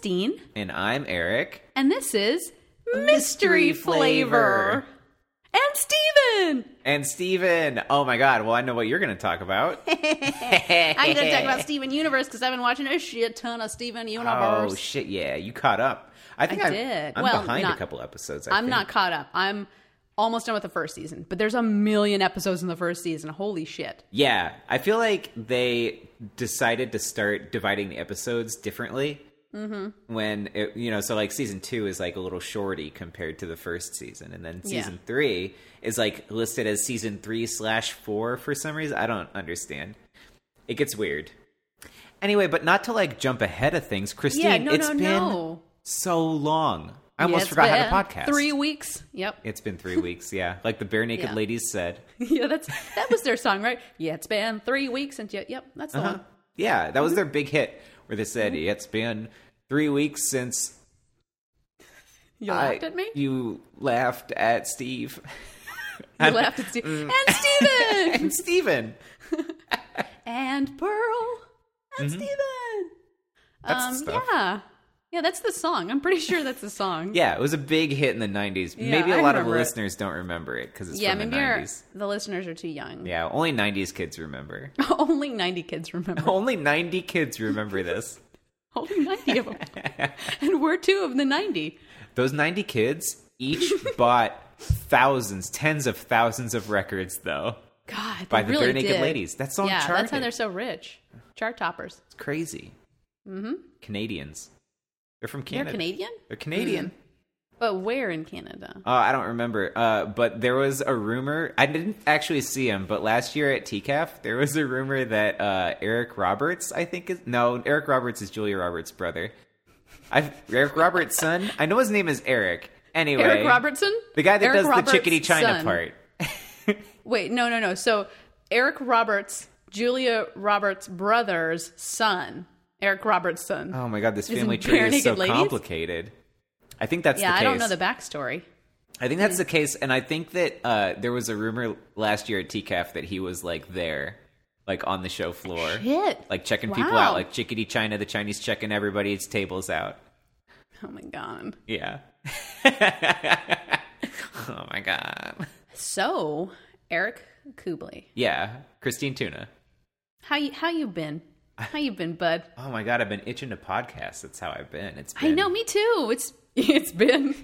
Christine, And I'm Eric. and this is Mystery Mystery Flavor. Flavor. And Steven! And Steven. Oh my god, well I know what you're gonna talk about. I'm going to talk about Steven Universe because I've been watching a shit ton of Steven Oh shit, yeah, you caught up. I think I I'm, did. I'm Well, behind not- a couple episodes. I I'm think. not caught up. I'm almost done with the first season, but there's a million episodes in the first season. Holy shit. Yeah, I feel like they decided to start dividing the episodes differently. Mm-hmm. When it, you know, so like season two is like a little shorty compared to the first season, and then Yeah. season three is like listed as season three slash four for some reason. I don't understand. It gets weird. Anyway, but not to like jump ahead of things, Christine. Yeah, no, it's no, been no. so long. I almost it's forgot how to podcast. Three weeks. Yep. It's been three weeks. Yeah, like the Barenaked Yeah. ladies said. yeah, that's that was their song, right? Yeah, it's been three weeks since you. Yep, that's the Uh-huh. one. Yeah, that was their big hit where they said Mm-hmm. it's been three weeks since You I- laughed at me. You laughed at Steve You laughed at Steve Mm. and Steven and Steven. and Pearl and Steven. Mm-hmm. That's um, yeah, yeah, that's the song. I'm pretty sure that's the song. Yeah, it was a big hit in the '90s. Yeah, maybe a I lot of remember it. listeners don't remember it because it's yeah. from Maybe the our, '90s. the listeners are too young. Yeah, only '90s kids remember. Only 90 kids remember. only 90 kids remember this. Only 90 of them, and we're two of the 90. Those 90 kids each bought thousands, tens of thousands of records, though, God, by the really Barenaked did. Ladies. That song Yeah, charted. that's how they're so rich. Chart toppers. It's crazy. Mm-hmm. Canadians. They're from Canada. They're Canadian, They're Canadian. but where in Canada? Uh, I don't remember. Uh, but there was a rumor. I didn't actually see him, but last year at TCAF, there was a rumor that uh, Eric Roberts, I think is no, Eric Roberts is Julia Roberts' brother. I Eric Roberts' son. I know his name is Eric. Anyway, Eric Robertson, the guy that Eric does Roberts' the chickadee China son. part. Wait, no, no, no. So Eric Roberts, Julia Roberts' brother's son, Eric Robertson. Oh my god, this family tree is so Ladies? complicated. I think that's yeah, the I don't know the backstory. I think that's the case, and I think that uh, there was a rumor last year at TCAF that he was like there, like on the show floor, Shit. like checking people out, like chickadee China, the Chinese checking everybody's tables out. Oh my god. Yeah. oh my god. So Eric Kubley, Yeah, Christine Tuna. how you how you been? How you been, bud? Oh my god, I've been itching to podcast. That's how I've been. It's I been, know, me too. It's it's been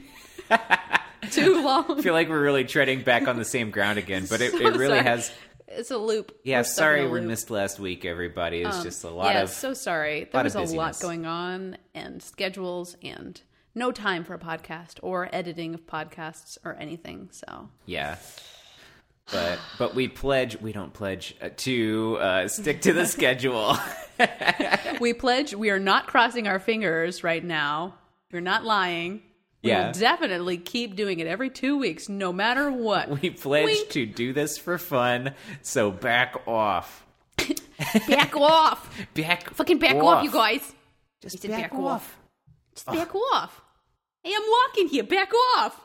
too long. I feel like we're really treading back on the same ground again, but it, So it really sorry. has. It's a loop. Yeah, We're sorry we missed last week, everybody. It was Um, just a lot yeah, of. so sorry. There was a lot going on and schedules and no time for a podcast or editing of podcasts or anything. So Yeah. But but we pledge we don't pledge uh, to uh, stick to the schedule. we pledge we are not crossing our fingers right now. We're not lying. We Yeah. will definitely keep doing it every two weeks, no matter what. we pledge Wink. to do this for fun. So back off. back off. Back Fucking back off, you guys. Just back, back off. off. Just back off. Hey, I'm walking here. Back off.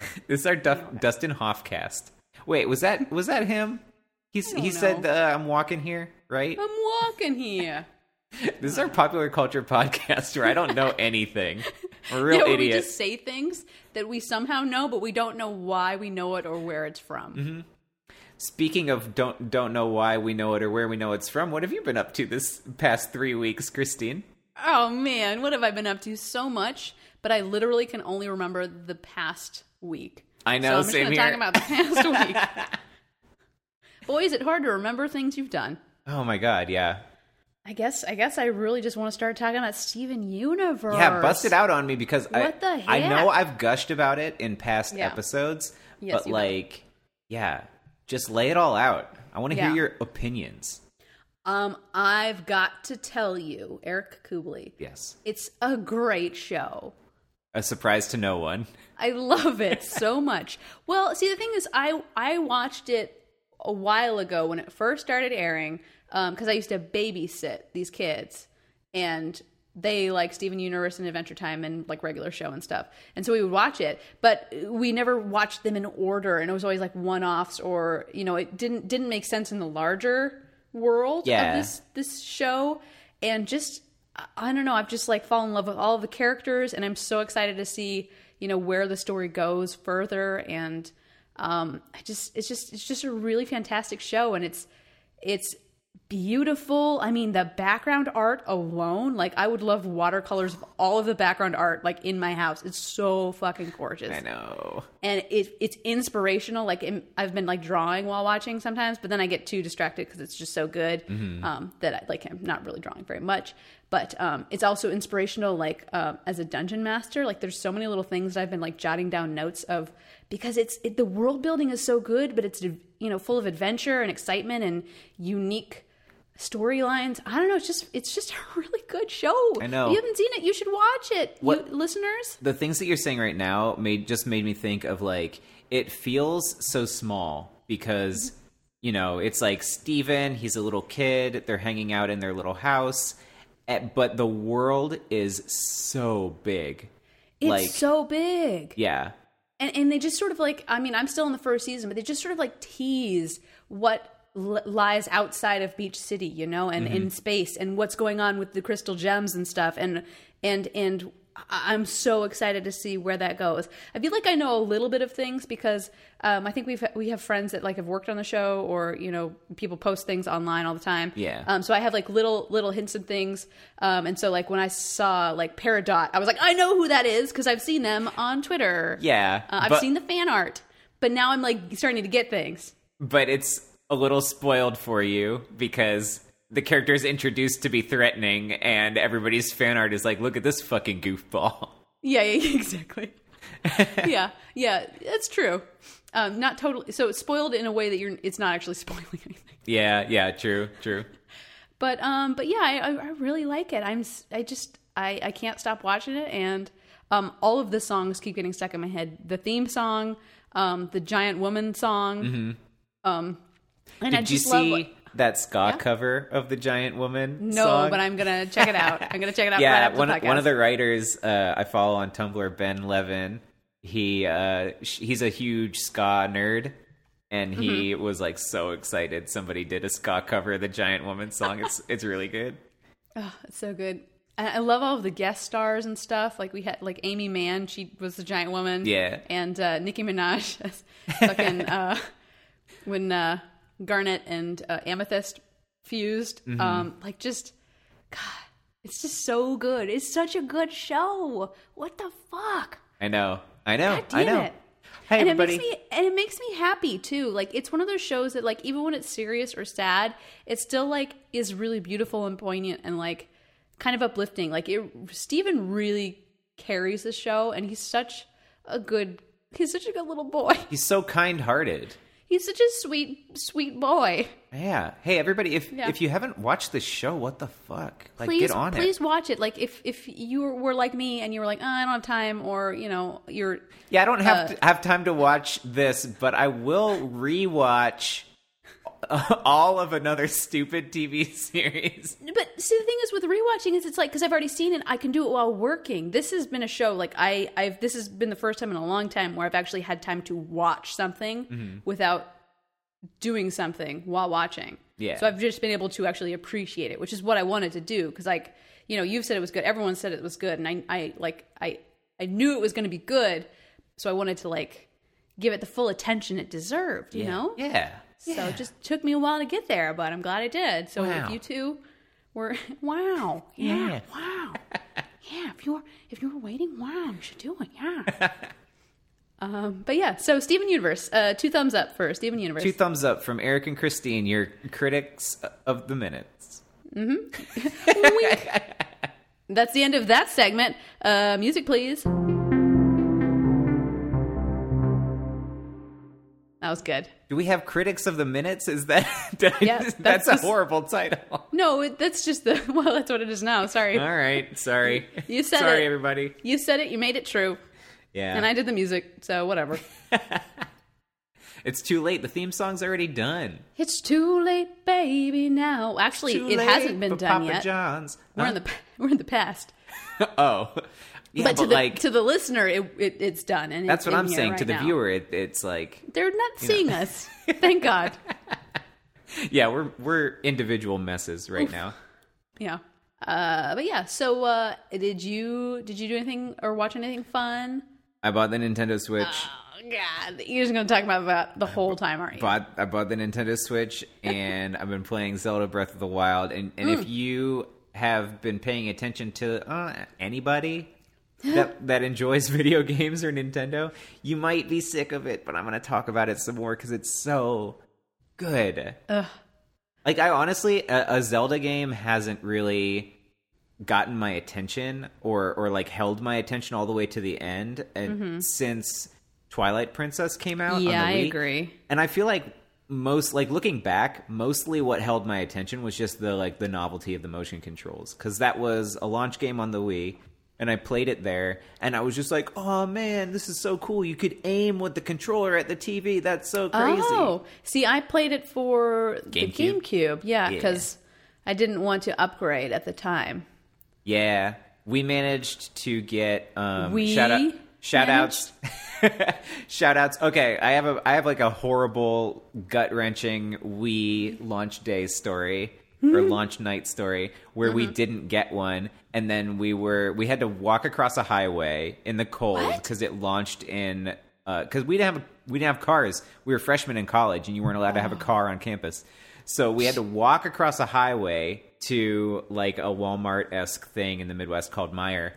This is our Du- Dustin Hoffcast. Wait, was that was that him? He's, he know. said uh, I'm walking here, right? I'm walking here. This is our popular culture podcast where I don't know anything. A real you know, where idiot. we just say things that we somehow know, but we don't know why we know it or where it's from. Mm-hmm. Speaking of don't don't know why we know it or where we know it's from, what have you been up to this past three weeks, Christine? Oh man, what have I been up to? So much, but I literally can only remember the past week. I know, so I'm just same gonna here. talk about the past week. Boy, is it hard to remember things you've done. Oh my god, yeah. I guess I guess I really just want to start talking about Steven Universe. Yeah, bust it out on me because I What the I know? I've gushed about it in past Yeah. episodes, Yes, but you have. like yeah, just lay it all out. I want to Yeah. hear your opinions. Um, I've got to tell you, Eric Kubley, Yes. it's a great show. A surprise to no one. I love it so much. Well, see, the thing is, I I watched it a while ago when it first started airing um, because I used to babysit these kids, and they like Steven Universe and Adventure Time and like regular show and stuff. And so we would watch it, but we never watched them in order, and it was always like one offs or you know it didn't didn't make sense in the larger world Yeah. of this this show. And just I- don't know. I've just like fallen in love with all of the characters, and I'm so excited to see you know where the story goes further. And um, I just it's just it's just a really fantastic show, and it's it's beautiful. I mean, the background art alone, like I would love watercolors of all of the background art like in my house. It's so fucking gorgeous I know. and it it's inspirational. Like im- I've been like drawing while watching sometimes, but then I get too distracted because it's just so good um, that I like I'm not really drawing very much. But um, it's also inspirational, like um, as a dungeon master. Like there's so many little things that I've been like jotting down notes of because it's it, the world building is so good, but it's you know full of adventure and excitement and unique storylines. I don't know. It's just it's just a really good show. I know. If you haven't seen it, you should watch it. What- you, listeners? the things that you're saying right now made just made me think of like it feels so small because you know it's like Steven, he's a little kid, they're hanging out in their little house, Eh, but the world is so big. It's like so big. yeah, and and they just sort of like i mean i'm still in the first season but they just sort of like tease what l- lies outside of beach city you know and mm-hmm. in space and what's going on with the crystal gems and stuff and and and i'm so excited to see where that goes i feel like i know a little bit of things because um, i think we've we have friends that like have worked on the show or you know people post things online all the time Yeah. um, so i have like little little hints and things um, and so like when i saw like peridot i was like i know who that is because i've seen them on twitter yeah. uh, I've but, seen the fan art, but now I'm like starting to get things. but it's a little spoiled for you because the character is introduced to be threatening, and everybody's fan art is like, look at this fucking goofball. Yeah, yeah, exactly. yeah, yeah, that's true. Um, not totally. So it's spoiled in a way that you're. It's not actually spoiling anything. Yeah, yeah, true, true. But um, but yeah, I, I I really like it. I'm. I just. I I can't stop watching it, and um, all of the songs keep getting stuck in my head. The theme song, um, the giant woman song, Hmm. um, and I Mm-hmm. Did you just love. see what- that ska cover of the Giant Woman? no, song? but I'm gonna check it out. I'm gonna check it out. yeah. after One of- one of the writers uh, I follow on Tumblr, Ben Levin. He uh, he's a huge ska nerd, and he Mm-hmm. was like so excited somebody did a ska cover of the Giant Woman song. It's it's really good. Oh, it's so good. I I love all of the guest stars and stuff. Like we had like Aimee Mann, she was the giant woman. Yeah. And uh, Nicki Minaj fucking uh, when uh, Garnet and uh, Amethyst fused. Mm-hmm. Um, like just God, it's just so good. It's such a good show. What the fuck? I know. I know. God I know. it. Hey and everybody. it makes me and it makes me happy too. Like it's one of those shows that like even when it's serious or sad, it still like is really beautiful and poignant and like kind of uplifting. Like it Steven really carries the show and he's such a good he's such a good little boy. He's so kind-hearted. He's such a sweet sweet boy. Yeah. Hey everybody, if Yeah. if you haven't watched this show, what the fuck? Like Please get on it. please watch it. Like if if you were like me and you were like, oh, I don't have time or, you know, you're Yeah, I don't have Uh, to have time to watch this, but I will rewatch all of another stupid TV series. But see, the thing is with rewatching is it's like because I've already seen it, I can do it while working. This has been a show like I, I've this has been the first time in a long time where I've actually had time to watch something Mm-hmm. without doing something while watching. Yeah. So I've just been able to actually appreciate it, which is what I wanted to do. Because like you know, you've said it was good. Everyone said it was good, and I, I like I, I knew it was going to be good, so I wanted to like give it the full attention it deserved. You know. Yeah. So it just took me a while to get there, but I'm glad I did. So Wow. if you two were wow. Yeah. Yeah. Wow. yeah, if you're if you were waiting, wow, you should do it. Yeah. um, but yeah, so Steven Universe, uh, two thumbs up for Steven Universe. Two thumbs up from Eric and Christine, your critics of the minutes. Wink. That's the end of that segment. Uh, music, please. That was good. Do we have critics of the minutes? Is that Yeah, that's, that's a horrible title? No, it, that's just the well. That's what it is now. Sorry, All right, sorry. You said sorry, it. everybody. you said it. You made it true, Yeah, and I did the music. So whatever. it's too late. The theme song's already done. It's too late, baby. Now, actually, Too it hasn't been done Papa yet. John's. We're in the we're in the past, oh, yeah, but but, to the like to the listener, it, it it's done, and that's what I'm saying right to the now. viewer. It, it's like They're not seeing us. Thank God. yeah, we're we're individual messes right now. Yeah. Uh, but yeah, so uh, did you did you do anything or watch anything fun? I bought the Nintendo Switch. Oh God, you're just gonna talk about that the whole time, aren't you? bought I bought the Nintendo Switch and I've been playing Zelda Breath of the Wild and, and Hmm. if you have been paying attention to uh, anybody that that enjoys video games or Nintendo, you might be sick of it, but I'm going to talk about it some more cuz it's so good. Ugh. Like I honestly a, a Zelda game hasn't really gotten my attention or or like held my attention all the way to the end and since Twilight Princess came out on Mm-hmm. Yeah, I agree. And I feel like most like looking back, mostly what held my attention was just the like the novelty of the motion controls cuz that was a launch game on the Wii and I played it there and I was just like, "Oh man, this is so cool. You could aim with the controller at the TV. That's so crazy." Oh, see, I played it for the GameCube? GameCube. Yeah, Yeah. because I didn't want to upgrade at the time. Yeah, we managed to get um We shout out shout outs shout outs. Okay, I have a I have like a horrible gut wrenching Wii launch day story or launch night story where we didn't get one and then we were we had to walk across a highway in the cold cuz it launched in uh cuz we didn't have we didn't have cars. We were freshmen in college and you weren't allowed to have a car on campus. So we had to walk across a highway to like a Walmart esque thing in the Midwest called Meijer.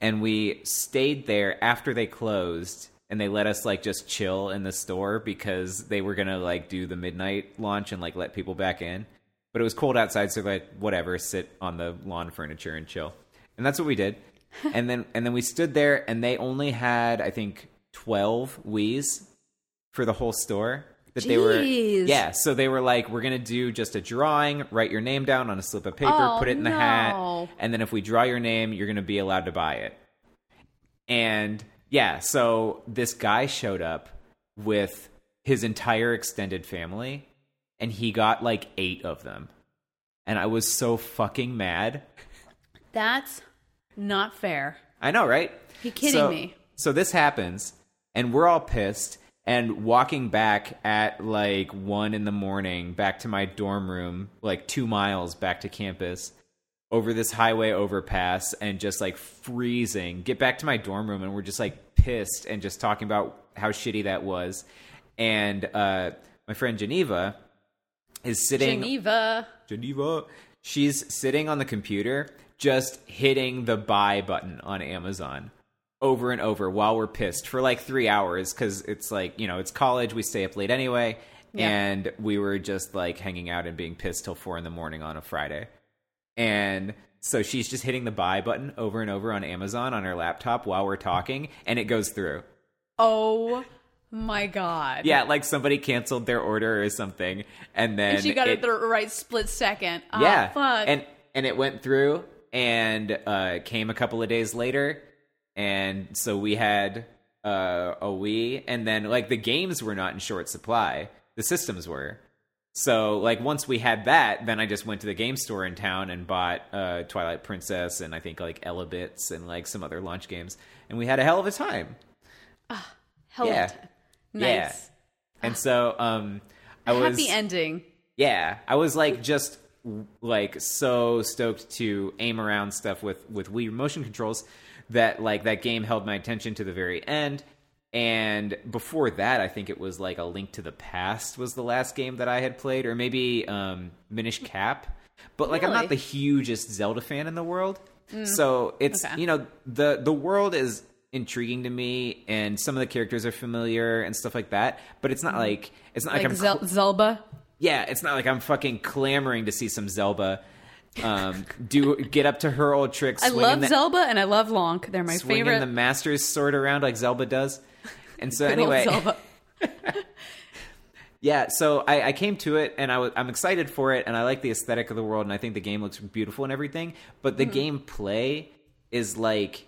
And we stayed there after they closed and they let us like just chill in the store because they were gonna like do the midnight launch and like let people back in. But it was cold outside, so like whatever, sit on the lawn furniture and chill. And that's what we did. and then and then we stood there and they only had, I think, twelve Wii's for the whole store that they were yeah so they were like we're gonna do just a drawing write your name down on a slip of paper Oh, put it in the hat and then if we draw your name you're gonna be allowed to buy it and yeah so this guy showed up with his entire extended family and he got like eight of them and i was so fucking mad That's not fair. I know, right? You kidding So- me? So this happens, and we're all pissed. And walking back at like one in the morning back to my dorm room, like two miles back to campus, over this highway overpass, and just like freezing. Get back to my dorm room, and we're just like pissed and just talking about how shitty that was. And uh, my friend Geneva is sitting. Geneva. Geneva. She's sitting on the computer, just hitting the buy button on Amazon over and over while we're pissed for like three hours because it's like, you know, it's college. We stay up late anyway. Yeah. And we were just like hanging out and being pissed till four in the morning on a Friday. And so she's just hitting the buy button over and over on Amazon on her laptop while we're talking, and it goes through. Oh my god. Yeah, like somebody canceled their order or something, and then And she got it, the right split second. Ah, yeah Fuck. and and it went through and uh came a couple of days later and so we had uh a wii and then like the games were not in short supply the systems were so like once we had that then i just went to the game store in town and bought uh twilight princess and i think like elebits and like some other launch games and we had a hell of a time Hell yeah. of a time. Yeah. And so um i was Happy ending. yeah, I was like just like so stoked to aim around stuff with with Wii motion controls that like that game held my attention to the very end. And before that, I think it was like a Link to the Past was the last game that I had played, or maybe um, Minish Cap. But like, I'm not the hugest Zelda fan in the world, so it's Okay. you know the the world is intriguing to me, and some of the characters are familiar and stuff like that. But it's not like it's not like, Like I'm Zel- Zelba. yeah, it's not like I'm fucking clamoring to see some Zelba. um, do get up to her old tricks. I love the, Zelba and I love Lonk. They're my swinging favorite. the Master's sword around like Zelba does. And so anyway, yeah. So I, I came to it and I was I'm excited for it and I like the aesthetic of the world and I think the game looks beautiful and everything. But the Mm-hmm. gameplay is like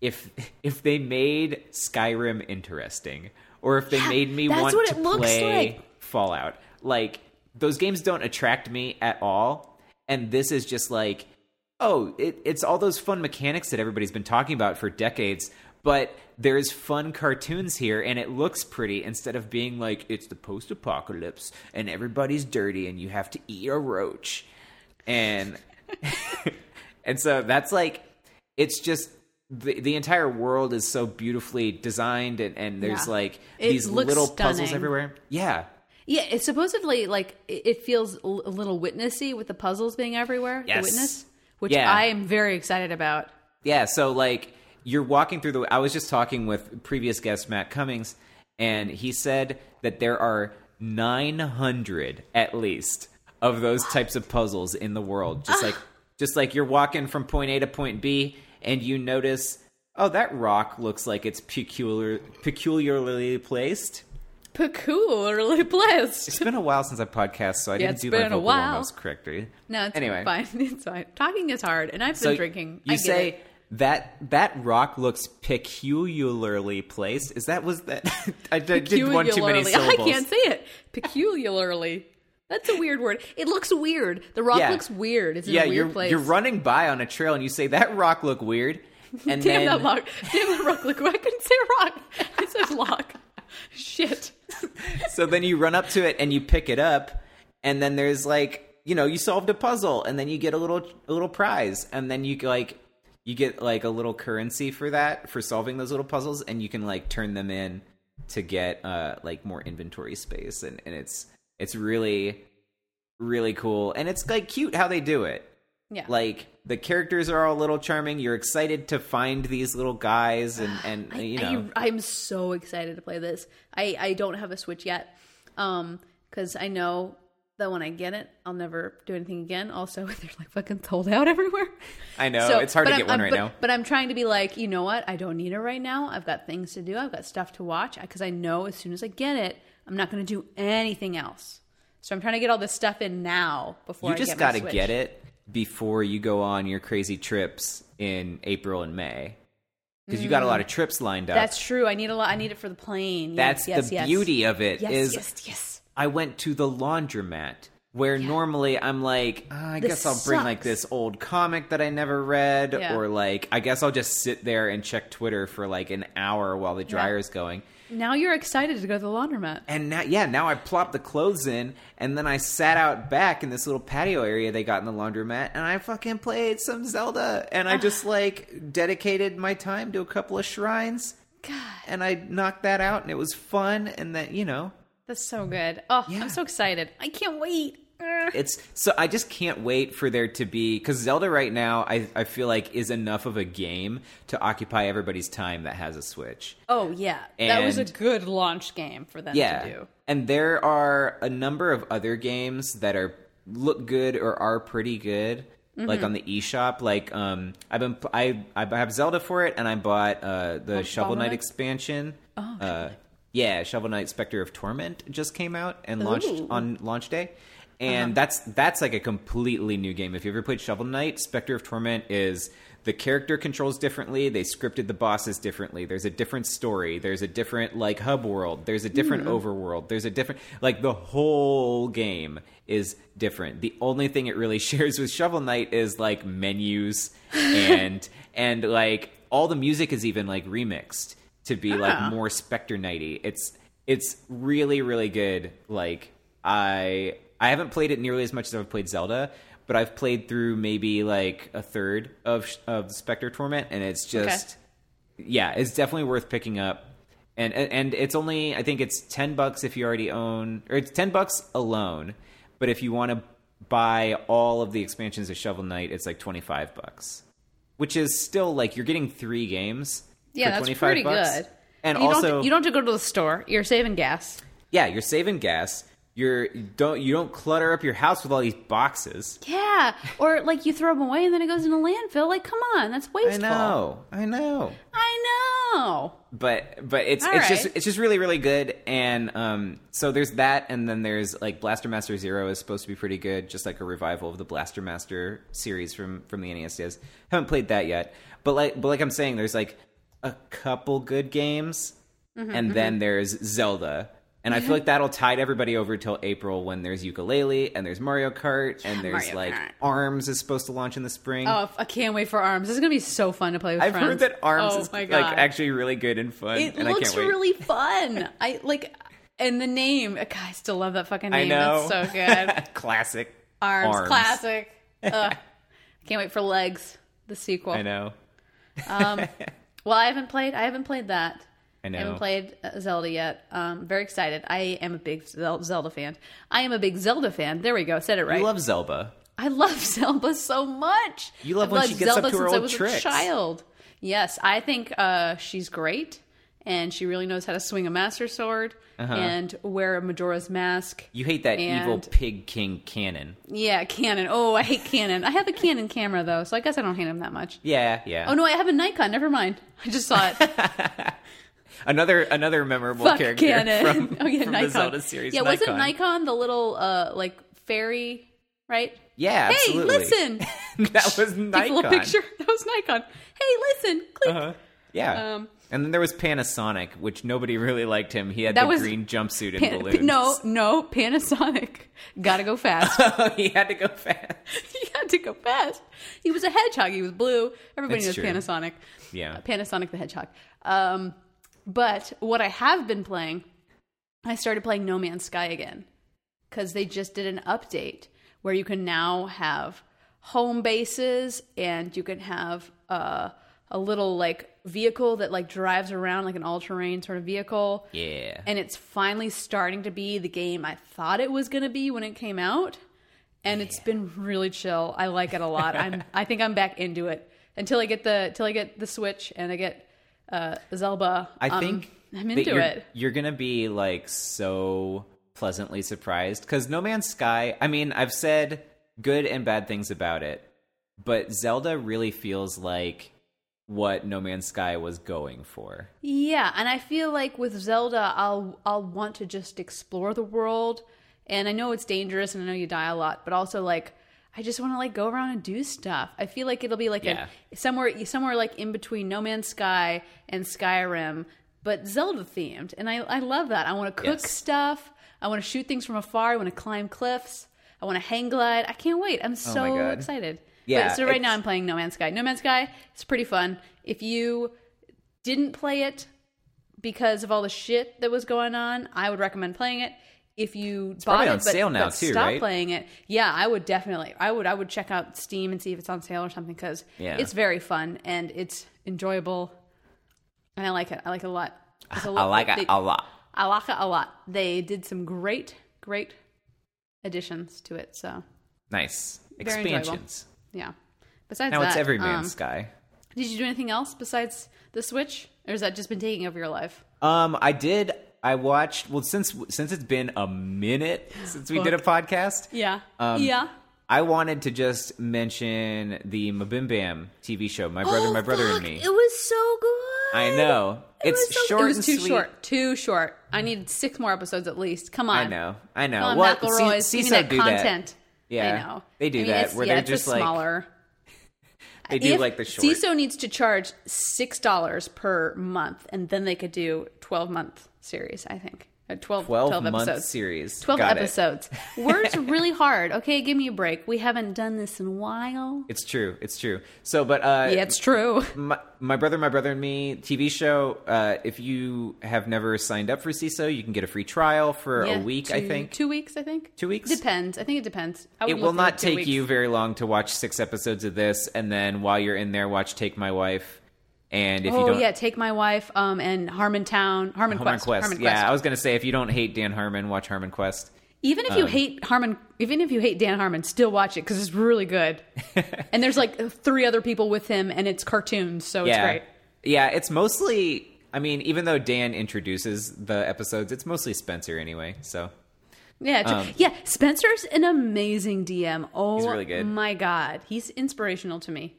if if they made Skyrim interesting or if they Yeah, made me want to play like. Fallout. Like those games don't attract me at all, and this is just like, oh, it, it's all those fun mechanics that everybody's been talking about for decades. But there's fun cartoons here, and it looks pretty instead of being like it's the post-apocalypse and everybody's dirty and you have to eat a roach, and And so that's like, it's just the the entire world is so beautifully designed, and, and there's Yeah. like It these little puzzles everywhere. Yeah, Yeah, it's supposedly like it it feels a little witnessy with the puzzles being everywhere. Yes. The witness, which Yeah. I am very excited about. Yeah, so like you're walking through the I was just talking with previous guest Matt Cummings and he said that there are 900 at least of those types of puzzles in the world. Just like ah. just like you're walking from point A to point B and you notice oh that rock looks like it's peculiar peculiarly placed. Peculiarly placed. It's been a while since I podcast so I Yeah, didn't do my vocal while. almost correctly. No, it's Anyway. fine. It's fine. Talking is hard, and I've So been drinking. You I get say it. that that rock looks peculiarly placed. Is that was that? I did did one too many syllables. I can't say it. Peculiarly. That's a weird word. It looks weird. The rock Yeah. looks weird. It's in yeah, a weird you're place. you're running by on a trail and you say that rock look weird, and Damn then that rock. Damn that rock. Look, I couldn't say rock. I said lock. Shit. so then you run up to it and you pick it up, and then there's like you know you solved a puzzle, and then you get a little a little prize, and then you like you get like a little currency for that for solving those little puzzles, and you can like turn them in to get uh like more inventory space, and and it's it's really really cool, and it's like cute how they do it. Yeah. Like the characters are all a little charming. You're excited to find these little guys, and and I, you know. I, am so excited to play this. I, I don't have a Switch yet, um, because I know that when I get it, I'll never do anything again. Also, they're like fucking sold out everywhere. I know So- it's hard to I'm- get one I'm- right but, now. But I'm trying to be like, you know what? I don't need it right now. I've got things to do. I've got stuff to watch because I know as soon as I get it, I'm not going to do anything else. So I'm trying to get all this stuff in now before You I just got to get it before you go on your crazy trips in April and May, because you got a lot of trips lined up. Mm. That's true. I need a lot. I need it for the plane. That's yes, the yes. beauty of it. Yes, is yes, yes. I went to the laundromat where normally I'm like, "Ah, I This guess I'll bring like this old comic that I never read, Yeah. or like I guess I'll just sit there and check Twitter for like an hour while the dryer's going. Now you're excited to go to the laundromat. And now, yeah, now I plopped the clothes in, and then I sat out back in this little patio area they got in the laundromat, and I fucking played some Zelda, and I just ah. like dedicated my time to a couple of shrines, God, and I knocked that out, and it was fun, and that you know, that's so good. Oh, Yeah. I'm so excited. I can't wait. Ugh. it's so I just can't wait for there to be because Zelda right now I I feel like is enough of a game to occupy everybody's time that has a Switch. Oh yeah, that was a good launch game for them yeah. to do. And there are a number of other games that are look good or are pretty good. Mm-hmm. Like on the eShop, like um, I've been I I have Zelda for it, and I bought uh the Shovel Knight Knight? expansion. Oh, uh, yeah, Shovel Knight Spectre of Torment just came out and launched Ooh. On launch day, and that's that's like a completely new game. If you ever played Shovel Knight, Spectre of Torment is the character controls differently. They scripted the bosses differently. There's a different story. There's a different like hub world. There's a different Hmm. overworld. There's a different like the whole game is different. The only thing it really shares with Shovel Knight is like menus and and like all the music is even like remixed to be Ah. like more Spectre Knighty. It's it's really really good. Like I I haven't played it nearly as much as I've played Zelda, but I've played through maybe like a third of of Spectre Torment, and it's just yeah, it's definitely worth picking up. And and it's only I think it's ten bucks if you already own, or it's ten bucks alone. But if you want to buy all of the expansions of Shovel Knight, it's like twenty five bucks, which is still like you're getting three games. Yeah, for that's 25 pretty bucks. good. And you also, don't you don't have to go to the store. You're saving gas. yeah, you're saving gas. You're don't you don't clutter up your house with all these boxes. Yeah, or like you throw them away and then it goes in a landfill. Like, come on, that's wasteful. I know, I know. I know. but but it's All it's just it's just really really good and um so there's that and then there's like Blaster Master Zero is supposed to be pretty good just like a revival of the Blaster Master series from from the NES days haven't played that yet but like but like I'm saying there's like a couple good games Mm-hmm, and then there's Zelda and I feel like that'll tide everybody over till April when there's Yooka-Laylee and there's Mario Kart and there's Mario like Kart. Arms is supposed to launch in the spring. Oh, I can't wait for Arms. This is gonna be so fun to play with I've friends. heard that Arms oh is like actually really good and fun It and I looks can't wait. really fun. I like, and the name. God, I still love that fucking I name. know. That's so good. Classic. Arms, classic. Ugh. Can't wait for Legs, the sequel. I know. Um, well, I haven't played. I haven't played that. I know. Haven't played uh, Zelda yet. Um, very excited. I am a big Zelda fan. I am a big Zelda fan. There we go. Said it right. You love Zelda. I love Zelda so much. You love I've when she gets up Zelda to her since I old was tricks. a child. Yes, I think uh, she's great, and she really knows how to swing a master sword Uh-huh. and wear a Majora's mask. You hate that evil pig king canon. Yeah, Canon. Oh, I hate Canon. I have a Canon camera though, so I guess I don't hate him that much. Yeah, yeah. Oh no, I have a Nikon. Never mind. I just saw it. Another another memorable Fuck character from, oh yeah, from Nikon. the Zelda series. yeah, wasn't Nikon. Nikon the little uh like fairy, right? Yeah, Hey, absolutely. listen. that was Nikon. Take a Nikon. little picture. That was Nikon. Hey, listen. Click. Uh-huh. Yeah. Um, and then there was Panasonic, which nobody really liked him. He had That the was- green jumpsuit and Pan- balloons. no, no, Panasonic. Gotta go fast. he had to go fast. he had to go fast. He was a hedgehog. He was blue. Everybody That's knows true. Panasonic. Yeah. Uh, Panasonic the Hedgehog. Um, but what I have been playing, I started playing No Man's Sky again because they just did an update where you can now have home bases and you can have uh, a little like vehicle that like drives around like an all-terrain sort of vehicle. Yeah. And it's finally starting to be the game I thought it was going to be when it came out. And it's been really chill. I like it a lot. I'm I think I'm back into it until I get the until I get the Switch and I get uh Zelda. I um, think I'm into you're, it. You're gonna be like so pleasantly surprised because No Man's Sky. I mean, I've said good and bad things about it, but Zelda really feels like what No Man's Sky was going for. Yeah, and I feel like with Zelda, I'll I'll want to just explore the world, and I know it's dangerous, and I know you die a lot, but also like I just want to like go around and do stuff. I feel like it'll be like Yeah. a somewhere somewhere like in between No Man's Sky and Skyrim, but Zelda themed, and I I love that. I want to cook Yes. stuff. I want to shoot things from afar. I want to climb cliffs. I want to hang glide. I can't wait. I'm oh so Oh excited. Yeah, But, so right it's- now I'm playing No Man's Sky. No Man's Sky, it's pretty fun. If you didn't play it because of all the shit that was going on, I would recommend playing it. If you bought probably it on but, sale now but too, stopped right? playing it, yeah, I would definitely. I would. I would check out Steam and see if it's on sale or something because Yeah. it's very fun and it's enjoyable, and I like it. I like it a lot. It's a I lot- like they- it a lot. I like it a lot. They did some great, great additions to it. So Nice Very enjoyable. expansions. yeah. Besides Now that, it's every man's um, sky. Did you do anything else besides the Switch, or has that just been taking over your life? Um, I did. I watched. Well, since since it's been a minute since we did a podcast, Yeah. Um, yeah. I wanted to just mention the MBMBaM TV show, My Brother, Oh, My Brother, and Me. It was so good. I know. It It's was so- short It was too sweet. short. Too short. I needed six more episodes at least. Come on. I know. I know. Come on, Well, McElroy. C- give Seeso that do that. Yeah, I know. they do I mean, that, where yeah, they're just, like- smaller. They do If like the short. Seeso needs to charge six dollars per month, and then they could do twelve month series. I think Uh, 12, 12, 12 month episodes. series. 12 Got episodes. Words are really hard. Okay, give me a break. We haven't done this in a while. It's true. It's true. So, but uh, Yeah, it's true. my, my brother, my brother, and me TV show. Uh, if you have never signed up for Seeso, you can get a free trial for Yeah, a week. I think two weeks. I think Two weeks? Depends. I think it depends. It will not take weeks. you very long to watch six episodes of this, and then while you're in there, watch Take My Wife. And if oh you don't, yeah, take my wife. Um, and Harmon, Harmon Quest. Quest. Harmon Yeah, Quest. I was gonna say if you don't hate Dan Harmon, watch Harmon Quest. Even if you hate Harmon, even if you hate Dan Harmon, still watch it because it's really good. and there's like three other people with him, and it's cartoons, so it's great. yeah. It's mostly. I mean, even though Dan introduces the episodes, it's mostly Spencer anyway. So Yeah, tr- yeah. Spencer's an amazing DM. Oh, Um, He's really good. My God, he's inspirational to me.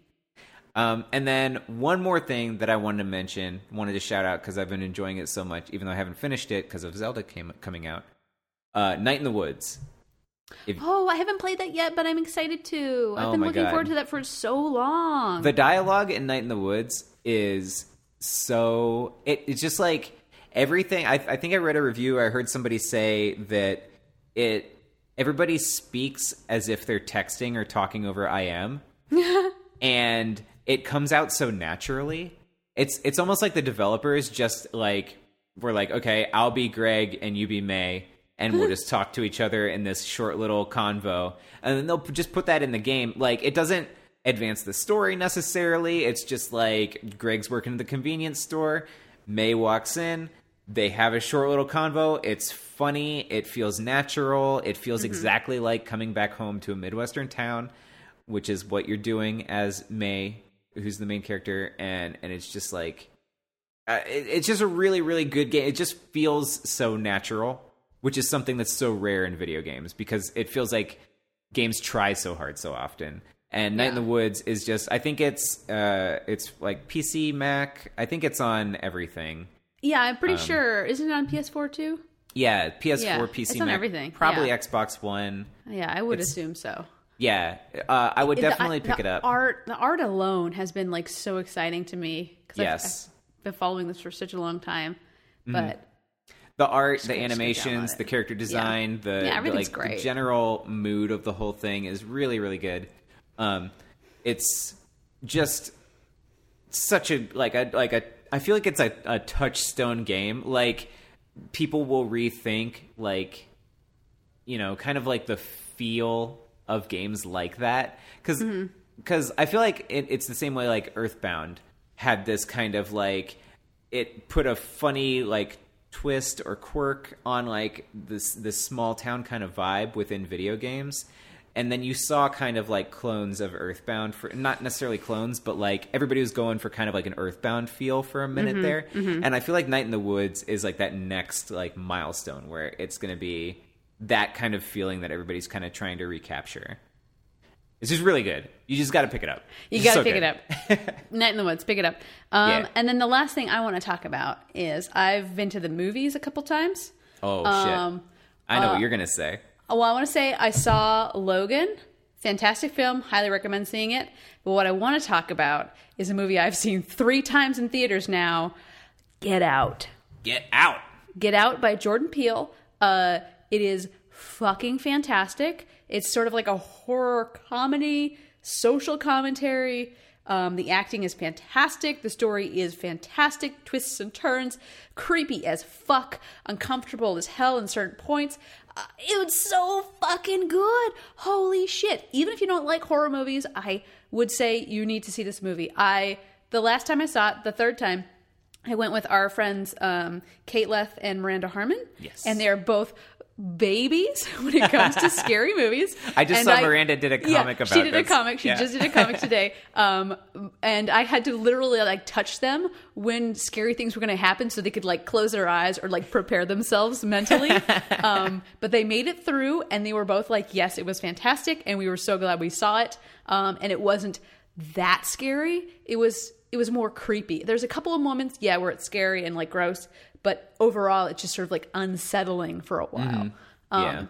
Um, and then one more thing that I wanted to mention, wanted to shout out because I've been enjoying it so much, even though I haven't finished it because of Zelda came, coming out. Uh, Night in the Woods. Oh, I haven't played that yet, but I'm excited to. I've Oh been looking God. forward to that for so long. The dialogue in Night in the Woods is so. It, it's just like everything. I, I think I read a review. I heard somebody say that it. Everybody speaks as if they're texting or talking over IM. and it comes out so naturally. It's it's almost like the developers just like were like, okay, I'll be Greg and you be May, and we'll just talk to each other in this short little convo, and then they'll just put that in the game. Like it doesn't. advance the story necessarily. It's just like Greg's working at the convenience store. May walks in. They have a short little convo. It's funny. It feels natural. It feels mm-hmm. exactly like coming back home to a Midwestern town, which is what you're doing as May, who's the main character. And, and it's just like, uh, it, it's just a really, really good game. It just feels so natural, which is something that's so rare in video games because it feels like games try so hard so often. And Night in the Woods is just I think it's uh it's like PC, Mac. I think it's on everything. Yeah, I'm Um, pretty sure. Isn't it on PS4 too? Yeah, PS4, Yeah, PC, it's on Mac, everything, Probably yeah. Xbox One. Yeah, I would It's- assume so. Yeah, uh, I would definitely the pick it up. Art, the art alone has been like so exciting to me. 'cause I've- Yes. Mm-hmm. I've been following this for such a long time. But the art, the animations, the character design, the, Yeah, the, like great. the general mood of the whole thing is really really good. Um, it's just such a like a like a I feel like it's a, a touchstone game. Like people will rethink like you know kind of like the feel of games like that. Because Mm-hmm. I feel like it, it's the same way like Earthbound had this kind of like it put a funny like twist or quirk on like this this small town kind of vibe within video games. And then you saw kind of like clones of earthbound for not necessarily clones but like everybody was going for kind of like an earthbound feel for a minute there. and i feel like night in the woods is like that next like milestone where it's going to be that kind of feeling that everybody's kind of trying to recapture it's just really good you just got to pick it up you got to so pick good. it up. Night in the Woods, pick it up. Um, Yeah. And then the last thing I want to talk about is I've been to the movies a couple times. oh Um, shit i know uh, what you're going to say Well, I want to say I saw Logan. Fantastic film. Highly recommend seeing it. But what I want to talk about is a movie I've seen three times in theaters now Get Out. get out Get Out by Jordan Peele. Uh, it is fucking fantastic. It's sort of like a horror comedy, social commentary. Um, the acting is fantastic. The story is fantastic. Twists and turns, creepy as fuck, uncomfortable as hell in certain points. Uh, it was so fucking good. Holy shit! Even if you don't like horror movies, I would say you need to see this movie. I the last time I saw it, the third time, I went with our friends um, Kate Leth and Miranda Harmon. Yes. And they are both babies when it comes to scary movies. I just And saw Miranda did a comic yeah, about She did a comic. She Yeah. just did a comic today. Um, and I had to literally like touch them when scary things were going to happen so they could like close their eyes or like prepare themselves mentally. um, but they made it through and they were both like, yes, it was fantastic. And we were so glad we saw it. Um, and it wasn't that scary. It was, it was more creepy. There's a couple of moments, yeah, where it's scary and like gross, but overall it's just sort of like unsettling for a while. Um, Yeah.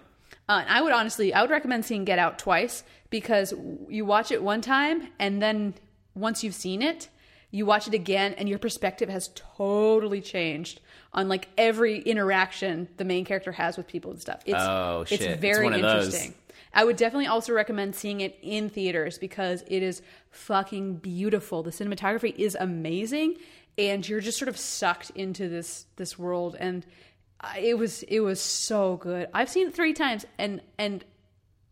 uh, and I would honestly, I would recommend seeing Get Out twice because you watch it one time and then once you've seen it, you watch it again and your perspective has totally changed on like every interaction the main character has with people and stuff. It's, Oh, shit. It's It's very one of those. I would definitely also recommend seeing it in theaters because it is fucking beautiful. The cinematography is amazing and you're just sort of sucked into this this world and it was it was so good. I've seen it 3 times and and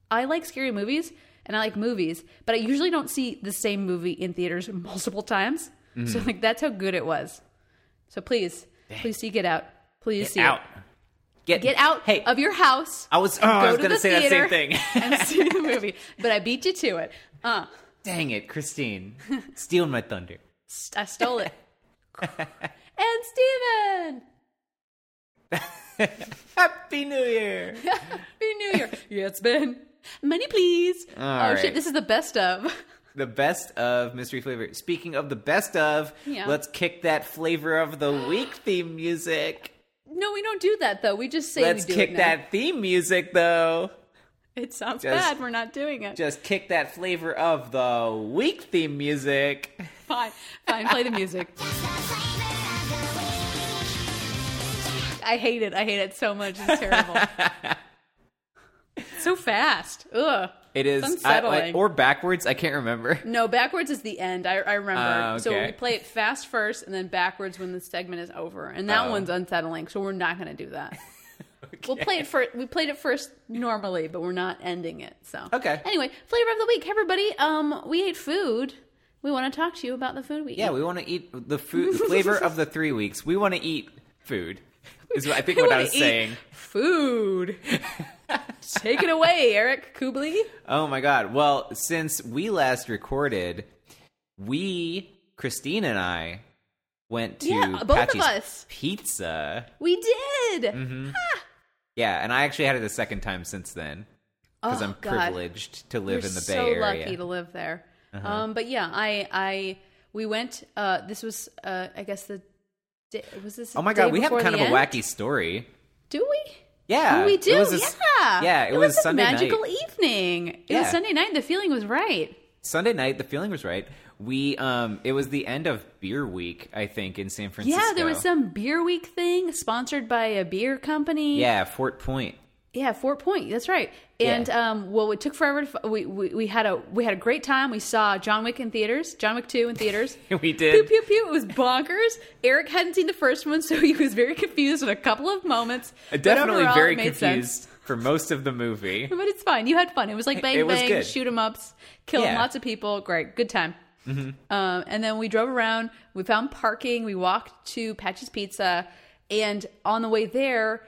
I like scary movies and I like movies, but I usually don't see the same movie in theaters multiple times. Mm-hmm. So like that's how good it was. So please, please see Get Out. Please see out. it. Get, Get out Hey, of your house. I was. Oh, I was to going to the say that same thing. and see the movie, but I beat you to it. Uh, Dang it, Christine, stealing my thunder. I stole it. and Steven! Happy New Year. Happy New Year. yeah, it's been. Money, please. All oh, right. shit. This is the best of. the best of mystery flavor. Speaking of the best of, Yeah. let's kick that flavor of the week theme music. No, we don't do that, though. We just say Let's we do kick it now. that theme music though. It sounds Just- bad. We're not doing it. Just kick that flavor of the week theme music. Fine. Fine. Play the music. I hate it. I hate it so much. It's terrible. so fast. Ugh. It is I- I- unsettling. or backwards. I can't remember. No, backwards is the end. I, I remember. Ah, So we play it fast first, and then backwards when the segment is over, and that Oh. one's unsettling. So we're not going to do that. We'll play it for we played it first normally, but we're not ending it. So Okay. Anyway, flavor of the week, Hey, everybody. Um, we ate food. We want to talk to you about the food we Yeah, ate. we want to eat the food flavor of the three weeks. We want to eat food. Is what I think what I was eat saying. Food. Take it away, Eric Kubli. Oh my god. Well, since we last recorded, we Christine and I went to Yeah, both of us. Pizza. We did. Mm-hmm. Yeah, and I actually had it a second time since then because Oh, I'm God. privileged to live You're in the so Bay Area. Uh-huh. lucky to live there. Um, but yeah, I I we went. Uh, this was uh, I guess the day, was this. oh my god, we have kind of a wacky story. Do we? Yeah, Oh, we do. was a yeah, yeah, it it was a Sunday magical night. evening. It Yeah. was Sunday night. The feeling was right. Sunday night, the feeling was right. We um, it was the end of beer week, I think, in San Francisco. Yeah, there was some beer week thing sponsored by a beer company. Yeah, Fort Point. Yeah, Fort Point. That's right. And Yeah. um, well, it took forever. To, we, we we had a we had a great time. We saw John Wick in theaters. John Wick two in theaters. we did. pew pew. Pew. It was bonkers. Eric hadn't seen the first one, so he was very confused in a couple of moments. But Definitely overall, very made confused sense. for most of the movie. But it's fine. You had fun. It was like bang was bang, good. shoot 'em ups, killing Yeah. Mm-hmm. lots of people. Great, good time. Um, and then we drove around. We found parking. We walked to Patch's Pizza, and on the way there,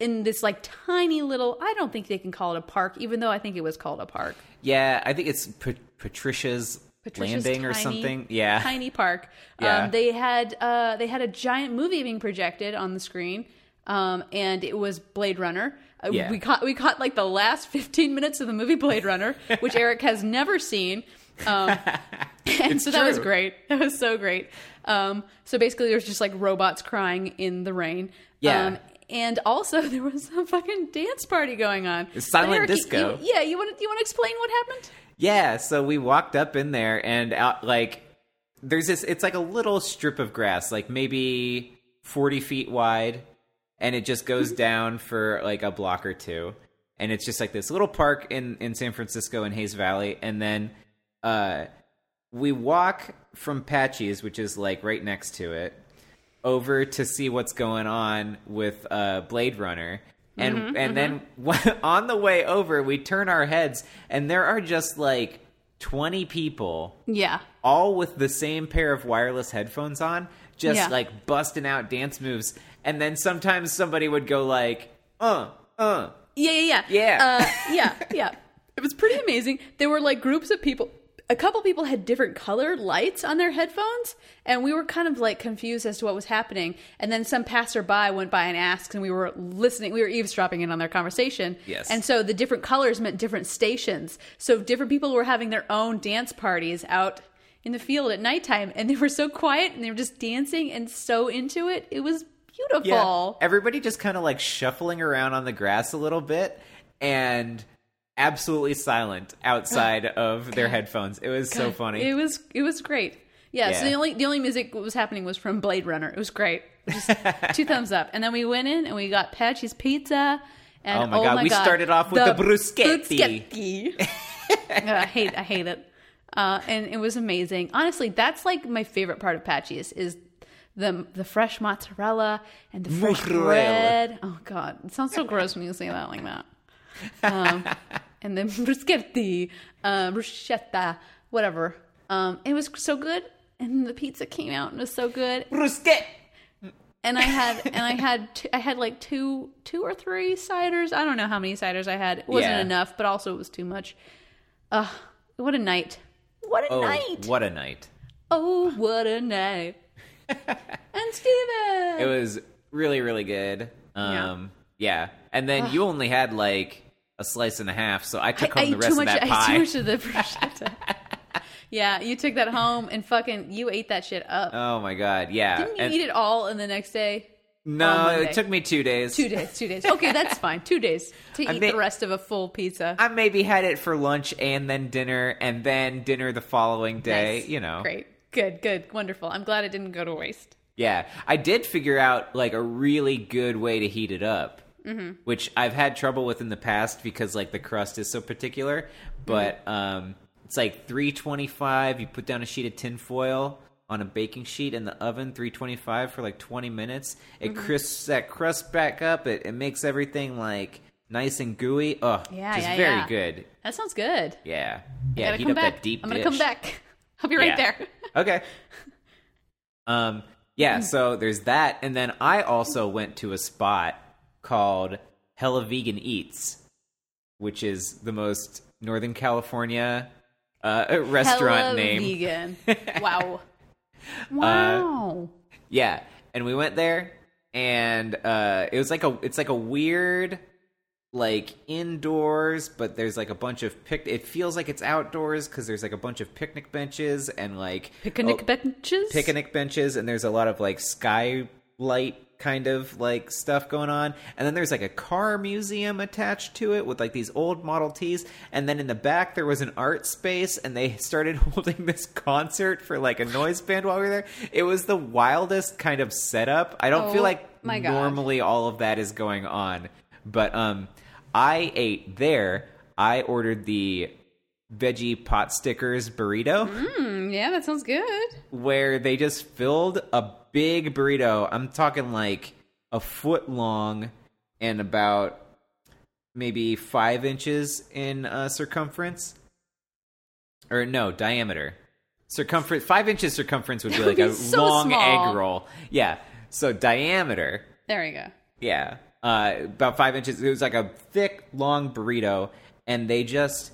in this like tiny little, I don't think they can call it a park, even though I think it was called a park. Yeah, I think it's Pa- Patricia's, Patricia's Landing or something. Yeah, tiny park. Yeah. Um, they had uh, they had a giant movie being projected on the screen, um, and it was Blade Runner. Uh, Yeah. We caught we caught like the last fifteen minutes of the movie Blade Runner, which Eric has never seen. Um, and so that was great. That was so great. Um, so basically, there's just like robots crying in the rain. Yeah. And also, there was a fucking dance party going on. It's silent Eric, disco. you- yeah, you want to you want to explain what happened? Yeah, so we walked up in there and out like there's this it's like a little strip of grass, like maybe 40 feet wide, and it just goes down for like a block or two. And it's just like this little park in in San Francisco in Hayes Valley and then uh we walk from Patxi's, which is like right next to it, over to see what's going on with uh, Blade Runner. And and then on the way over, we turn our heads, and there are just like twenty people, Yeah. all with the same pair of wireless headphones on, just Yeah. like busting out dance moves. And then sometimes somebody would go like, "Uh, uh." Yeah, yeah, yeah. Yeah. Uh, yeah, yeah. It was pretty amazing. There were like groups of people. A couple people had different colored lights on their headphones, and we were kind of like confused as to what was happening. And then some passerby went by and asked, and we were listening. We were eavesdropping in on their conversation. Yes. And so the different colors meant different stations. So different people were having their own dance parties out in the field at nighttime, and they were so quiet and they were just dancing and so into it. It was beautiful. Yeah. Everybody just kind of like shuffling around on the grass a little bit and absolutely silent outside of their headphones. It was so funny. It was it was great. Yeah, So the only the only music that was happening was from Blade Runner. It was great. Just two thumbs up. And then we went in and we got Patxi's Pizza. And Oh my God, we started off with the bruschetti. bruschetti. I hate I hate it. Uh, and it was amazing. Honestly, that's like my favorite part of Patxi's is the the fresh mozzarella and the fresh Mozzarella. bread. Oh god, it sounds so gross when you say that like that. Um, and then bruschetti, uh, bruschetta, whatever. Um, it was so good, and the pizza came out and it was so good. Bruschetta. And I had and I had two, I had like two two or three ciders. I don't know how many ciders I had. It wasn't Yeah. enough, but also it was too much. Ugh, what a night! What a Oh, night! what a night. Oh, what a night! and Steven! It was really, really good. Um, yeah. And then you only had like a slice and a half, so I took I home the rest too of much. that I ate pie. too much of the bruschetta. yeah, you took that home and fucking you ate that shit up. Oh my god, yeah. Didn't you And- eat it all in the next day? no, it took me two days. Two days. Two days. Okay, that's fine. Two days to I eat may- the rest of a full pizza. I maybe had it for lunch and then dinner and then dinner the following day, Nice. you know. Great. Good. Good. Wonderful. I'm glad it didn't go to waste. Yeah, I did figure out like a really good way to heat it up, Mm-hmm. which I've had trouble with in the past because like the crust is so particular. But Mm-hmm. um, it's like three twenty five. You put down a sheet of tin foil, on a baking sheet in the oven, 325 for like 20 minutes. It Mm-hmm. crisps that crust back up. It, it makes everything like nice and gooey. Oh, Yeah, just yeah, very yeah. good. That sounds good. Yeah, yeah. Heat up back. that deep. I'm gonna dish. come back. I'll be right Yeah. there. Okay. Um. Yeah. So there's that, and then I also went to a spot called Hella Vegan Eats, which is the most Northern California uh, restaurant Hella name. vegan. Wow. Wow. Yeah, and we went there, and uh, it was like a it's like a weird like indoors, but there's like a bunch of pic. It feels like it's outdoors because there's like a bunch of picnic benches and like Picnic oh, benches. picnic benches, and there's a lot of like skylight kind of like stuff going on. And then there's like a car museum attached to it with like these old Model Ts. And then in the back there was an art space, and they started holding this concert for like a noise band while we were there. It was the wildest kind of setup. I don't Oh, feel like normally all of that is going on, but um, I ate there. I ordered the veggie pot stickers burrito Mm, yeah, that sounds good. where they just filled a big burrito. I'm talking like a foot long and about maybe five inches in uh, circumference. Or no, diameter. Circumference, five inches circumference would be like would a so long small. egg roll. Yeah. So diameter, There we go. yeah, uh, about five inches. It was like a thick, long burrito, and they just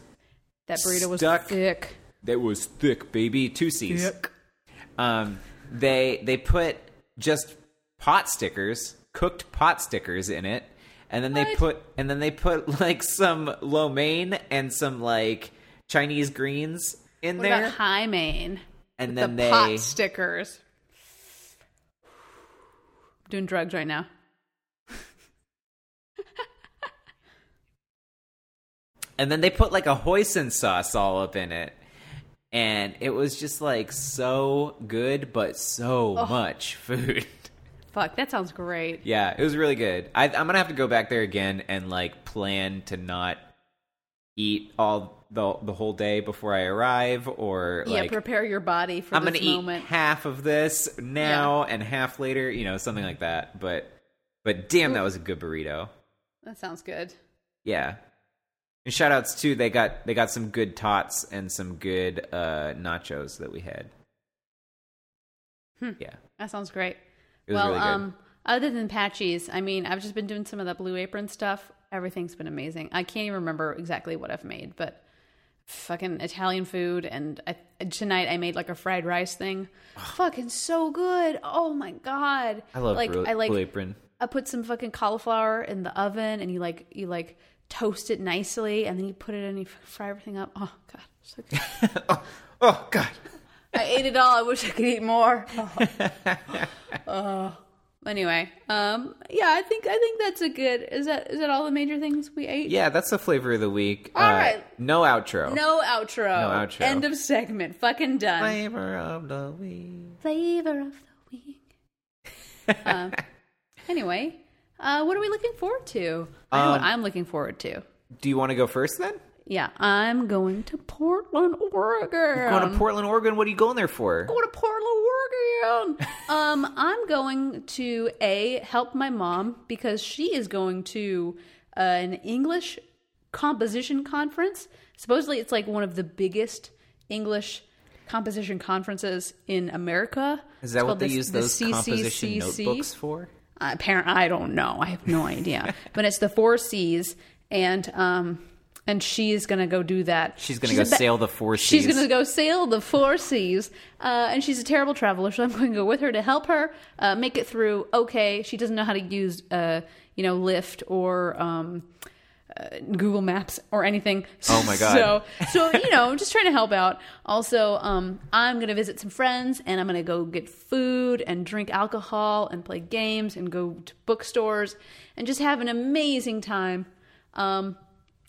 That burrito was Stuck. thick. that was thick, baby. Two C's. Thick. um, they they put just pot stickers, cooked pot stickers in it, and then they put and then they put like some lo mein and some like Chinese greens in What there, about high main? and then the they pot stickers. doing drugs right now. And then they put like a hoisin sauce all up in it. And it was just like so good, but so much food. Fuck, that sounds great. Yeah, it was really good. I, I'm gonna have to go back there again and like plan to not eat all the the whole day before I arrive, or yeah, like prepare your body for I'm gonna moment. eat half of this now and half later, you know, something like that. But but damn, that was a good burrito. That sounds good. Yeah. And shout outs too, they got they got some good tots and some good uh nachos that we had. Yeah. That sounds great. Well, really um, other than Patxi's, I mean, I've just been doing some of that Blue Apron stuff. Everything's been amazing. I can't even remember exactly what I've made, but fucking Italian food. And I, tonight I made like a fried rice thing. fucking so good. Oh my god. I love like Blue, I like Blue Apron. I put some fucking cauliflower in the oven, and you like you like toast it nicely, and then you put it in, and you fry everything up. Oh god, so good. oh, oh god. I ate it all. I wish I could eat more. Oh. Anyway, um, yeah, I think I think that's a good. Is that is that all the major things we ate? Yeah, that's the flavor of the week. All uh, right. No outro. No outro. No outro. End of segment. Fucking done. Flavor of the week. Flavor of the week. uh, anyway, uh, what are we looking forward to? I know what Um, I'm looking forward to. Do you want to go first then? Yeah, I'm going to Portland, Oregon. Going to Portland, Oregon. What are you going there for? going to Portland, Oregon. um, I'm going to a help my mom because she is going to uh, an English composition conference. Supposedly, it's like one of the biggest English composition conferences in America. Is It's that what called they the- use the those composition CCCC. notebooks for? Apparent, I don't know. I have no idea. but it's the four Seas, and um, and she's gonna go do that. She's gonna a go ba- sail the four seas. She's gonna go sail the four seas, uh, and she's a terrible traveler. So I'm going to go with her to help her uh, make it through. Okay, she doesn't know how to use, uh, you know, Lyft or um, uh, Google Maps or anything. Oh my God. So so you know, I'm just trying to help out. Also, um, I'm gonna visit some friends, and I'm gonna go get food and drink alcohol and play games and go to bookstores and just have an amazing time. Um,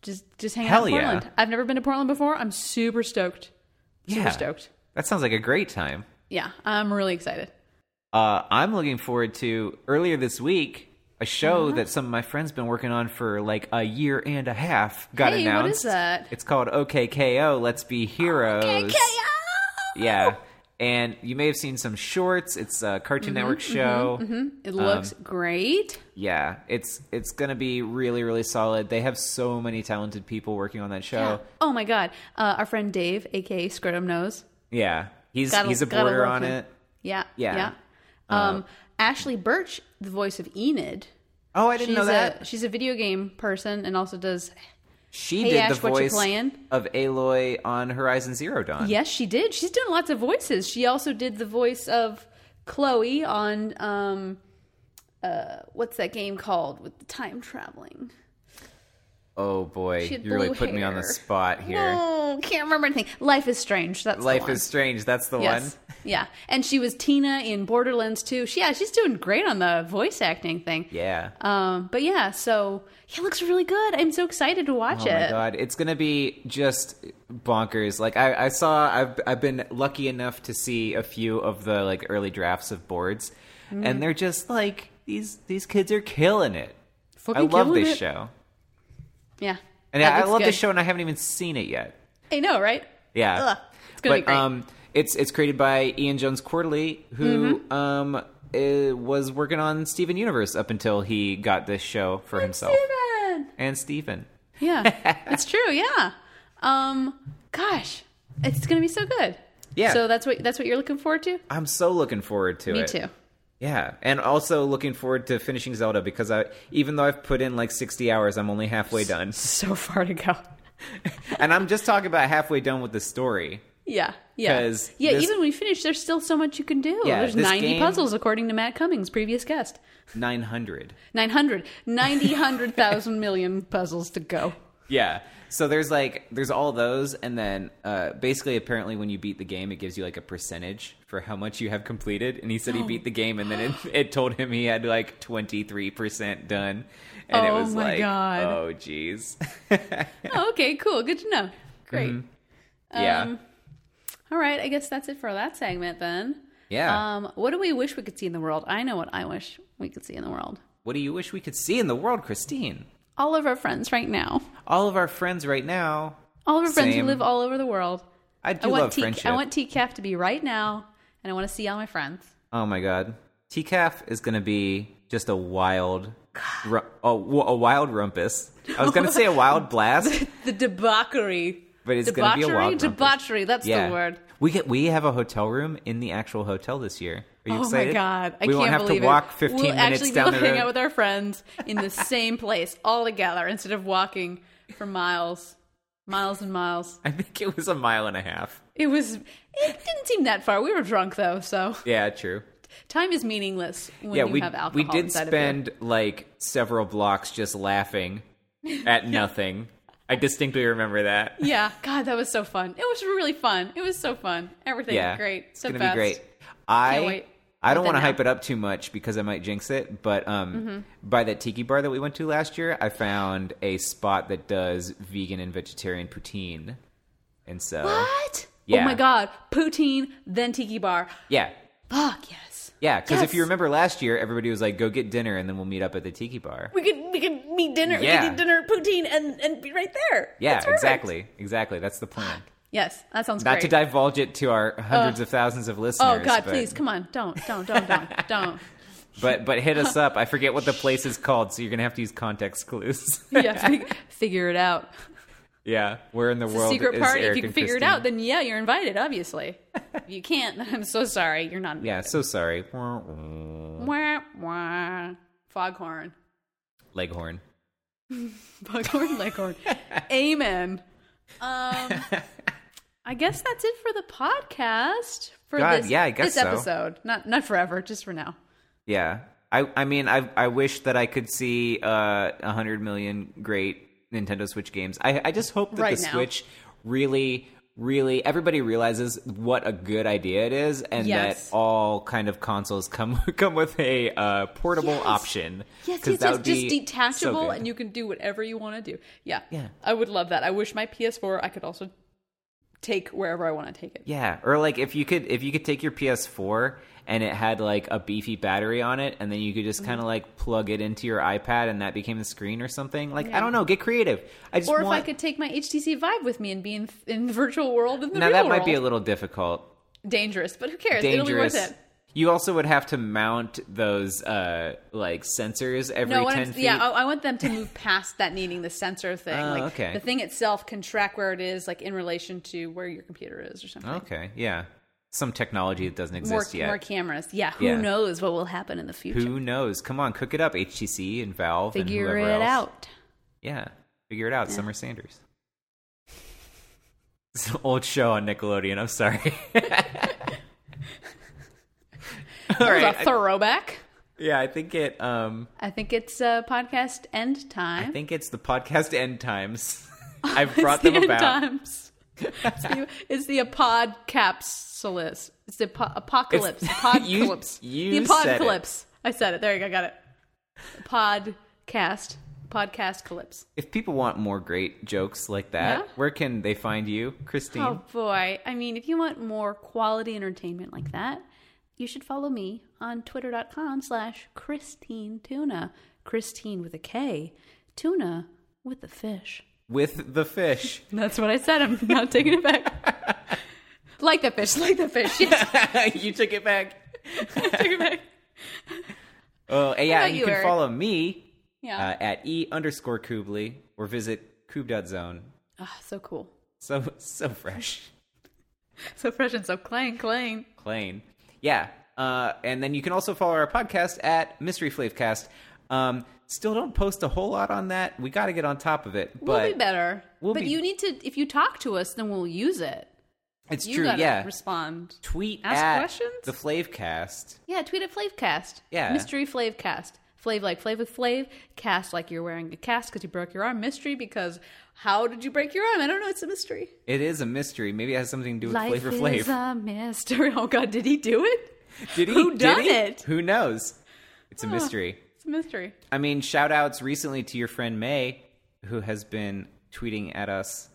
just just hang Hell out in yeah. Portland. I've never been to Portland before. I'm super stoked. Super Yeah. stoked. That sounds like a great time. Yeah, I'm really excited. Uh, I'm looking forward to earlier this week a show Uh-huh. that some of my friends been working on for like a year and a half. Got Hey, announced. what is that? It's called OKKO. Let's be heroes. KKO! Yeah, and you may have seen some shorts. It's a Cartoon Mm-hmm, Network show. It looks Um, great. Yeah, it's it's gonna be really really solid. They have so many talented people working on that show. Oh my god. Uh, our friend Dave, aka Scrotum Nose. Yeah, he's Gotta- he's a border on him. it. Yeah. Yeah. Yeah. Um, Ashly Burch, the voice of Enid. Oh, I didn't She's know that. a she's a video game person and also does she Hey, did Ash, the voice of Aloy on Horizon Zero Dawn. Yes, she did. She's doing lots of voices. She also did the voice of Chloe on um uh what's that game called with the time traveling? Oh boy, you really put me on the spot here. Oh, can't remember anything. Life is Strange. That's the Life one. is strange. That's the yes. one. Yeah. And she was Tina in Borderlands too. She, yeah, she's doing great on the voice acting thing. Yeah. Um, but yeah, so yeah, it looks really good. I'm so excited to watch Oh it. my god, it's gonna be just bonkers. Like I, I saw, I've I've been lucky enough to see a few of the like early drafts of boards, Mm-hmm. and they're just like these these kids are killing it. Fucking I love this it. show, Yeah. and That I, love good. this show, and I haven't even seen it yet. I know, right? Yeah, Ugh, it's gonna but be great. um, it's it's created by Ian Jones-Quartey, who Mm-hmm. um uh, was working on Steven Universe up until he got this show for himself Steven! and Steven. Yeah, it's true. Yeah. Um, gosh, it's gonna be so good. Yeah. So that's what that's what you're looking forward to. I'm so looking forward to Me it. Me too. Yeah, and also looking forward to finishing Zelda because I, even though I've put in like 60 hours, I'm only halfway done, So far to go. and I'm just talking about halfway done with the story. Yeah, yeah, yeah. this- even when we finish, there's still so much you can do. Yeah, there's 90 game- puzzles according to Matt Cummings, previous guest. 900. 900, 90, 100,000 million puzzles to go. Yeah. So there's like there's all those, and then uh, basically apparently when you beat the game, it gives you like a percentage for how much you have completed. And he said he beat the game, and then it, it told him he had like 23 percent done, and it Oh was my like, God. oh jeez. Oh, okay, cool. Good to know. Great. Mm-hmm. yeah. Um, All right, I guess that's it for that segment then. yeah. Um, what do we wish we could see in the world? I know what I wish we could see in the world. what do you wish we could see in the world, Christine? All of our friends right now. All of our friends right now. All of our friends who live all over the world. I I do want love T- friendship. I want TCAF to be right now, and I want to see all my friends. oh my god, TCAF is going to be just a wild, ru- oh, w- a wild rumpus. I was going to say a wild blast, The debauchery. but it's going to be a Debauchery? wild rumpus. Debauchery, that's Yeah, the word. we get we have a hotel room in the actual hotel this year. Are you oh excited? my god! I we can't won't have believe to walk it. 15 we'll minutes actually down the hang out with our friends in the same place all together instead of walking for miles, miles and miles. I think it was a mile and a half. It was. It didn't seem that far. We were drunk though, so Yeah, true. time is meaningless when yeah, you we have alcohol. we did inside of you. spend like several blocks just laughing at nothing. I distinctly remember that. Yeah, God, that was so fun. It was really fun. It was so fun. Everything yeah, was great. It's So gonna fast. be great. I wait. I don't want to hype it up too much because I might jinx it. But um, Mm-hmm. by that tiki bar that we went to last year, I found a spot that does vegan and vegetarian poutine, and so What? Yeah. Oh my God! Poutine, then tiki bar. yeah, Fuck yes. yeah. Because if you remember last year, everybody was like, "Go get dinner, and then we'll meet up at the tiki bar." We could we could meet dinner. We Yeah. could eat dinner, poutine, and and be right there. Yeah, exactly, exactly. That's the plan. Yes, that sounds great. Not great. to divulge it to our hundreds of thousands of listeners. oh God, but, please come on! Don't don't don't don't don't. But but hit us up. I forget what the place is called, so you're gonna have to use context clues. Yeah, fig- figure it out. yeah, where in the It's a world secret party. If you can figure it out, then yeah, you're invited. Obviously. if you can't, then I'm so sorry. You're not. Yeah, so sorry. Wah, wah. Foghorn. Leghorn. Foghorn Leghorn. Amen. Um, I guess that's it for the podcast for God, this, yeah, I guess this so. episode. Not not forever, just for now. Yeah. I I mean I I wish that I could see uh a hundred million great Nintendo Switch games. I I just hope that Right the now. Switch really really everybody realizes what a good idea it is and Yes. that all kind of consoles come come with a uh, portable Yes. option. Yes, yes, yes. Just be so detachable, and you can do whatever you want to do. Yeah, Yeah. I would love that. I wish my PS4 I could also take wherever I want to take it. Yeah, or like if you could if you could take your PS4 and it had like a beefy battery on it and then you could just Mm-hmm. kind of like plug it into your iPad and that became the screen or something. Like Yeah. I don't know, get creative. I just Or if want I could take my HTC Vive with me and be in in the virtual world in the Now that might world. be a little difficult. dangerous, but who cares? It'll be worth dangerous. it. You also would have to mount those uh like sensors every No, ten feet. yeah, I, I want them to move past that needing the sensor thing. Oh, like okay. the thing itself can track where it is, like in relation to where your computer is or something. okay, yeah. Some technology that doesn't more, exist yet. more cameras. Yeah, who Yeah. knows what will happen in the future? Who knows? Come on, cook it up, HTC and Valve Figure and it else. out. Yeah, figure it out, Summer Sanders. It's an old show on Nickelodeon. I'm sorry. All right. a throwback. yeah, I think it. Um, I think it's uh, podcast end time. I think it's the podcast end times. I've brought the them end about. times. it's the, it's the apodcapsulus. It's the apo- apocalypse. It's- you- you the apocalypse. I said it. There you go. Got it. Podcast. Podcast calypse. If people want more great jokes like that, Yeah? where can they find you, Christine? Oh boy. I mean, if you want more quality entertainment like that, you should follow me on twitter.com slash Christine Tuna. Christine with a K. Tuna with the fish. With the fish. That's what I said. I'm not taking it back. like the fish, like the fish. Yes, you took it back. take it back. Oh, and yeah, you, you, can follow me Yeah. uh, at e underscore Kubli or visit kub.zone. Ah, so cool. So so fresh, So fresh and so clean, clean. plain. Yeah, uh, and then you can also follow our podcast at Mystery Flavecast. Um, still don't post a whole lot on that. We got to get on top of it, We'll but be better. we'll but be- you need to, if you talk to us, then we'll use it. it's You true. Yeah, respond. tweet Ask questions? the Flavecast. Yeah, tweet at Flavecast. Yeah. Mystery Flavecast. Flav like Flav with Flav. Cast like you're wearing a cast because you broke your arm. Mystery because how did you break your arm? I don't know. It's a mystery. It is a mystery. Maybe it has something to do with Life Flavor is Flav. a mystery. Oh God, did he do it? Did he? Who Did done he? it? Who knows? It's a mystery. It's a mystery. I mean, shout outs recently to your friend May, who has been tweeting at us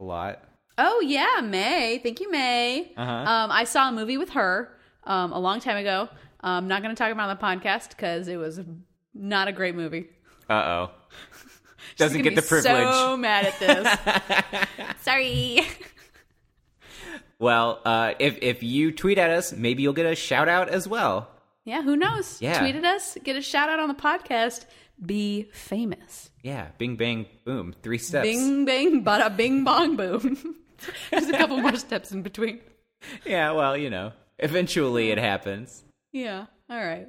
a lot. Oh yeah, May. Thank you, May. Uh-huh. Um, I saw a movie with her um, a long time ago. I'm not going to talk about it on the podcast because it was not a great movie. Uh oh. Doesn't get the privilege. So mad at this. Sorry. Well, uh, if if you tweet at us, maybe you'll get a shout out as well. Yeah, who knows? Yeah. Tweet at us, get a shout out on the podcast, be famous. Yeah, bing bang boom, three steps. Bing bang, bada bing bong boom. There's a couple more steps in between. Yeah, well, you know, eventually it happens. Yeah. All right.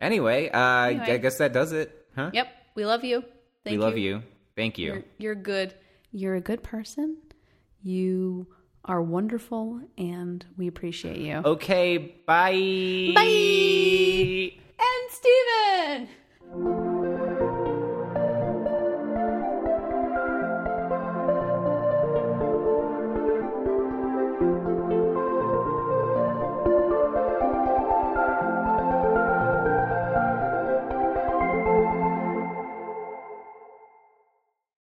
Anyway, uh, I guess that does it, huh? Yep. We love you. Thank we love you. Thank you. You're, you're good. You're a good person. You are wonderful, and we appreciate you. Okay, bye. Bye. And Steven!